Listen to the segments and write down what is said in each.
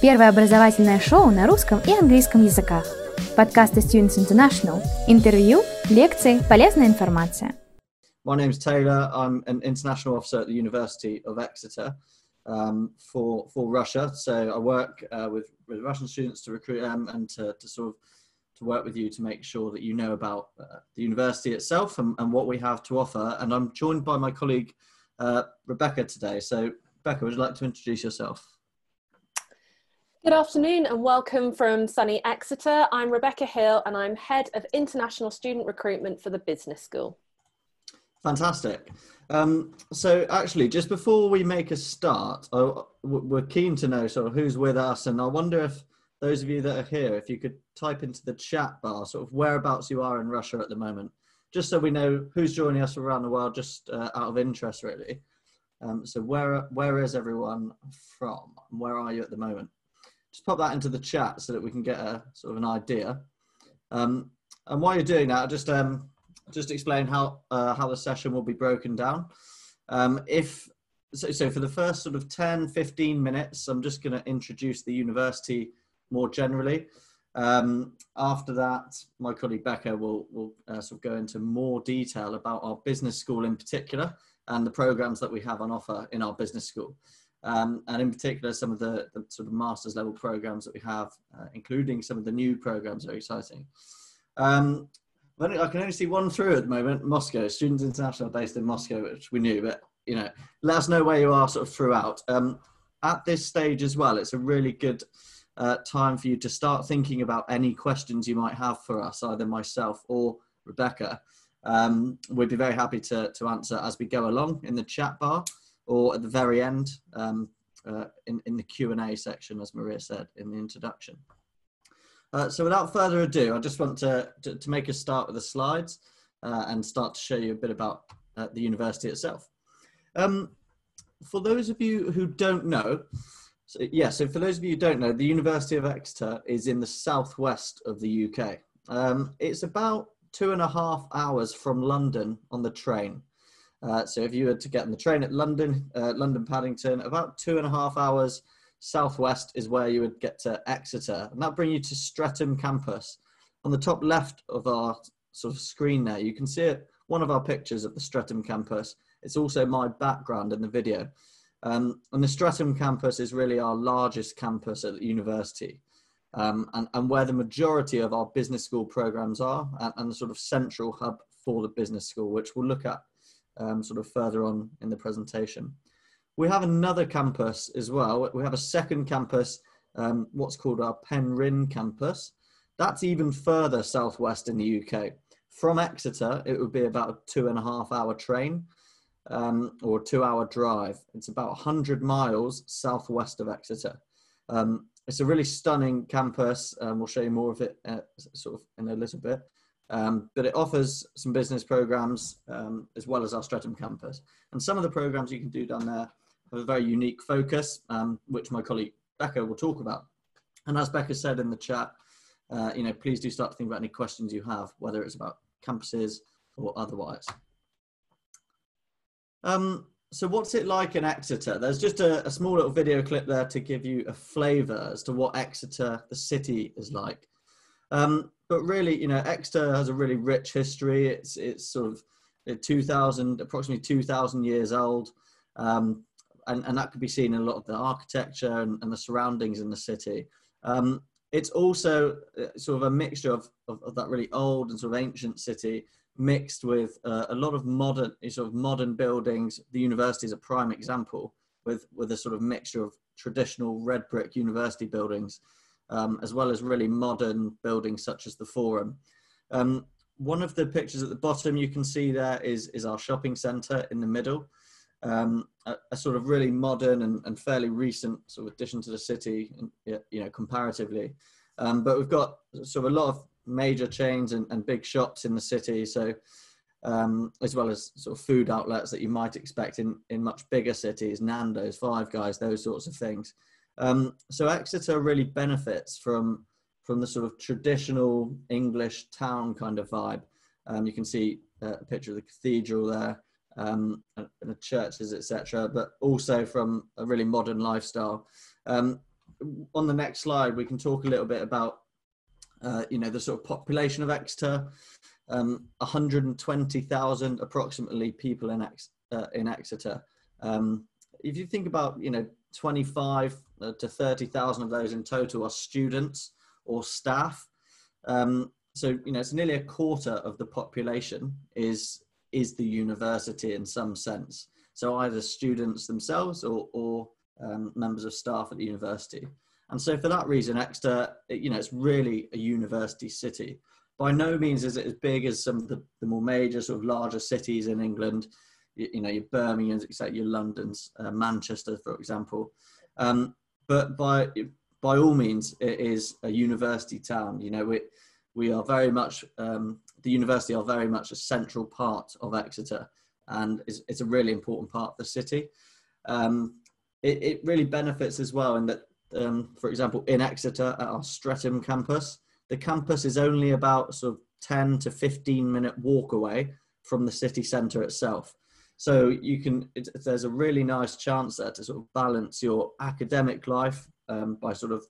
Первое образовательное шоу на русском и английском языках. Подкасты Students International. Интервью, лекции, полезная информация. My name's Taylor. I'm an international officer at the University of Exeter um, for for Russia. So I work uh, with with Russian students to recruit them and to, to sort of to work with you to make sure that you know about uh, the university itself and, and what we have to offer. And I'm joined by my colleague uh, Rebecca today. So Rebecca, would you like to introduce yourself? Good afternoon and welcome from sunny Exeter. I'm Rebecca Hill and I'm Head of International Student Recruitment for the Business School. Fantastic. Um, so, actually, just before we make a start, we're keen to know sort of who's with us, and I wonder if those of you that are here, if you could type into the chat bar sort of whereabouts you are in Russia at the moment, just so we know who's joining us around the world, just uh, out of interest, really. Um, so, where where is everyone from? Where are you at the moment? Just pop that into the chat so that we can get a sort of an idea. Um, and while you're doing that, I'll just um, just explain how uh, how the session will be broken down. Um, if so, so, for the first sort of 10, 15 minutes, I'm just going to introduce the university more generally. Um, after that, my colleague Becca will, will uh, sort of go into more detail about our business school in particular and the programs that we have on offer in our business school um, and in particular some of the, the, sort of master's level programs that we have, uh, including some of the new programs are exciting. Um, I can only see one through at the moment, Moscow, Students International based in Moscow, which we knew, but you know, let us know where you are sort of throughout. Um, at this stage as well, it's a really good uh, time for you to start thinking about any questions you might have for us, either myself or Rebecca. Um, we'd be very happy to, to answer as we go along in the chat bar or at the very end um, uh, in, in the Q&A section, as Maria said in the introduction. Uh, so without further ado, I just want to, to, to make a start with the slides uh, and start to show you a bit about uh, the university itself. Um, for those of you who don't know, so, yeah, so for those of you who don't know, the University of Exeter is in the southwest of the UK. Um, it's about two and a half hours from London on the train. Uh, so if you were to get on the train at London, uh, London Paddington, about two and a half hours southwest is where you would get to Exeter, and that bring you to Streatham campus. On the top left of our sort of screen there, you can see it, one of our pictures of the Streatham campus. It's also my background in the video. Um, and the Streatham campus is really our largest campus at the university. Um, and, and, where the majority of our business school programs are and, and, the sort of central hub for the business school, which we'll look at um, sort of further on in the presentation. We have another campus as well. We have a second campus, um, what's called our Penryn campus. That's even further southwest in the UK. From Exeter, it would be about a two and a half hour train um, or two hour drive. It's about 100 miles southwest of Exeter. Um, it's a really stunning campus. Um, we'll show you more of it uh, sort of in a little bit. Um, but it offers some business programs um, as well as our Streatham campus. And some of the programs you can do down there have a very unique focus, um, which my colleague Becca will talk about. And as Becca said in the chat, uh, you know, please do start to think about any questions you have, whether it's about campuses or otherwise. Um, so what's it like in Exeter? There's just a, a small little video clip there to give you a flavour as to what Exeter, the city, is like. Um, but really, you know, Exeter has a really rich history. It's it's sort of 2,000, approximately 2,000 years old. Um, and, and that could be seen in a lot of the architecture and, and the surroundings in the city. Um, it's also uh, sort of a mixture of, of, of, that really old and sort of ancient city mixed with uh, a lot of modern sort of modern buildings. The university is a prime example with, with a sort of mixture of traditional red brick university buildings um, as well as really modern buildings such as the Forum. Um, one of the pictures at the bottom you can see there is, is our shopping centre in the middle. Um, a, a, sort of really modern and, and, fairly recent sort of addition to the city, you know, comparatively. Um, but we've got sort of a lot of major chains and, and big shops in the city. So, um, as well as sort of food outlets that you might expect in, in much bigger cities, Nando's, Five Guys, those sorts of things. Um, so Exeter really benefits from from the sort of traditional English town kind of vibe. Um, you can see uh, a picture of the cathedral there, um, and, the churches, etc. But also from a really modern lifestyle. Um, on the next slide, we can talk a little bit about, uh, you know, the sort of population of Exeter. Um, 120,000 approximately people in, Ex- uh, in Exeter. Um, if you think about, you know, 25 uh, to 30,000 of those in total are students or staff. Um, so, you know, it's nearly a quarter of the population is is the university in some sense. So either students themselves or, or um, members of staff at the university. And so for that reason, Exeter, you know, it's really a university city. By no means is it as big as some of the, the more major sort of larger cities in England, you, you know, your Birmingham's, except your London's, uh, Manchester, for example. Um, but by by all means, it is a university town. You know, we we are very much um, the university are very much a central part of Exeter, and it's, it's a really important part of the city. Um, it, it, really benefits as well in that, um, for example, in Exeter at our Streatham campus, the campus is only about sort of 10 to 15 minute walk away from the city centre itself. So you can, it, there's a really nice chance there to sort of balance your academic life um, by sort of,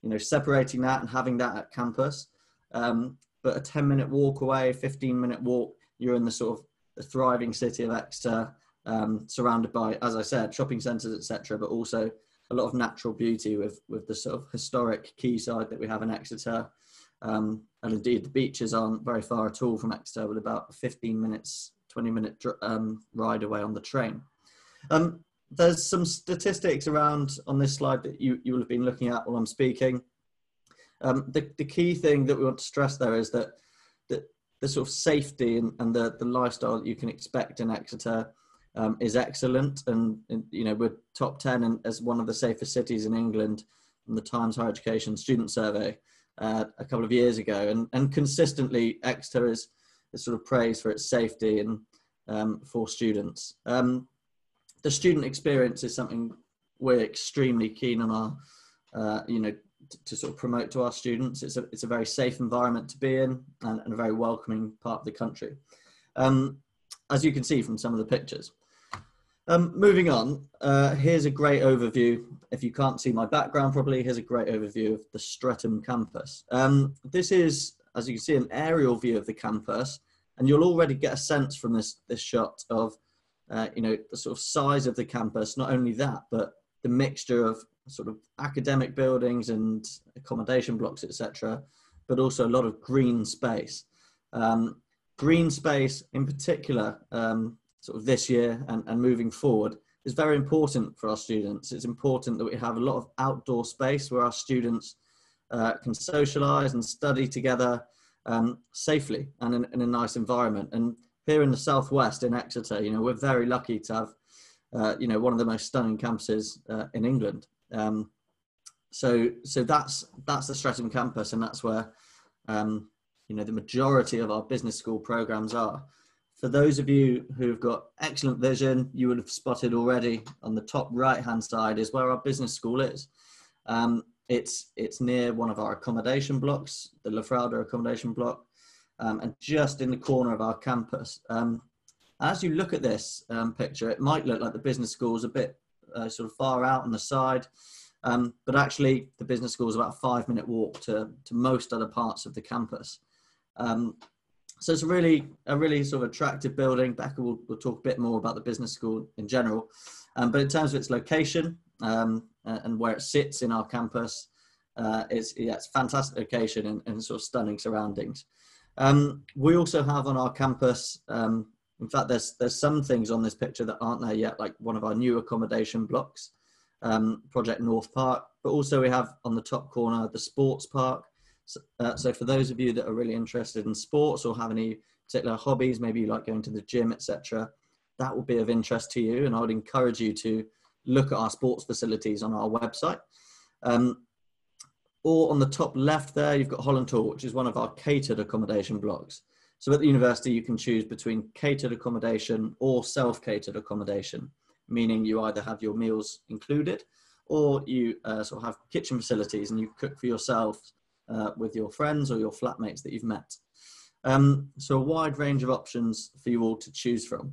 you know, separating that and having that at campus. Um, but a 10 minute walk away, 15 minute walk, you're in the sort of the thriving city of Exeter, um, surrounded by, as I said, shopping centres, etc., but also a lot of natural beauty with with the sort of historic quayside that we have in Exeter. Um, and indeed, the beaches aren't very far at all from Exeter, with about 15 minutes 20 minute um, ride away on the train. Um, there's some statistics around on this slide that you, you will have been looking at while I'm speaking. Um, the, the key thing that we want to stress there is that, that the sort of safety and, and the, the lifestyle that you can expect in Exeter um, is excellent. And, and, you know, we're top 10 in, as one of the safest cities in England from the Times Higher Education Student Survey uh, a couple of years ago. And, and consistently, Exeter is sort of praise for its safety and um, for students. Um, the student experience is something we're extremely keen on our, uh, you know, to, to, sort of promote to our students. It's a, it's a very safe environment to be in and, and a very welcoming part of the country. Um, as you can see from some of the pictures. Um, moving on, uh, here's a great overview. If you can't see my background properly, here's a great overview of the Streatham campus. Um, this is as you can see, an aerial view of the campus, and you'll already get a sense from this this shot of, uh, you know, the sort of size of the campus. Not only that, but the mixture of sort of academic buildings and accommodation blocks, etc., but also a lot of green space. Um, green space, in particular, um, sort of this year and, and moving forward, is very important for our students. It's important that we have a lot of outdoor space where our students uh, can socialize and study together um, safely and in, in, a nice environment. And here in the southwest in Exeter, you know, we're very lucky to have, uh, you know, one of the most stunning campuses uh, in England. Um, so, so that's that's the Streatham campus, and that's where, um, you know, the majority of our business school programs are. For those of you who've got excellent vision, you would have spotted already on the top right hand side is where our business school is. Um, it's it's near one of our accommodation blocks, the Lafrowda accommodation block, um, and just in the corner of our campus. Um, as you look at this um, picture, it might look like the business school is a bit uh, sort of far out on the side, um, but actually the business school is about a five minute walk to, to most other parts of the campus. Um, so it's a really a really sort of attractive building. Becca will, will talk a bit more about the business school in general, but in terms of its location, um, and where it sits in our campus. Uh, it's, yeah, it's fantastic location and, and, sort of stunning surroundings. Um, we also have on our campus, um, in fact, there's there's some things on this picture that aren't there yet, like one of our new accommodation blocks, um, Project North Park. But also we have on the top corner the sports park. So, uh, so for those of you that are really interested in sports or have any particular hobbies, maybe you like going to the gym, etc., that will be of interest to you. And I would encourage you to look at our sports facilities on our website. Um, or on the top left there, you've got Holland Hall, which is one of our catered accommodation blocks. So at the university, you can choose between catered accommodation or self-catered accommodation, meaning you either have your meals included or you uh, sort of have kitchen facilities and you cook for yourself uh, with your friends or your flatmates that you've met. Um, so a wide range of options for you all to choose from.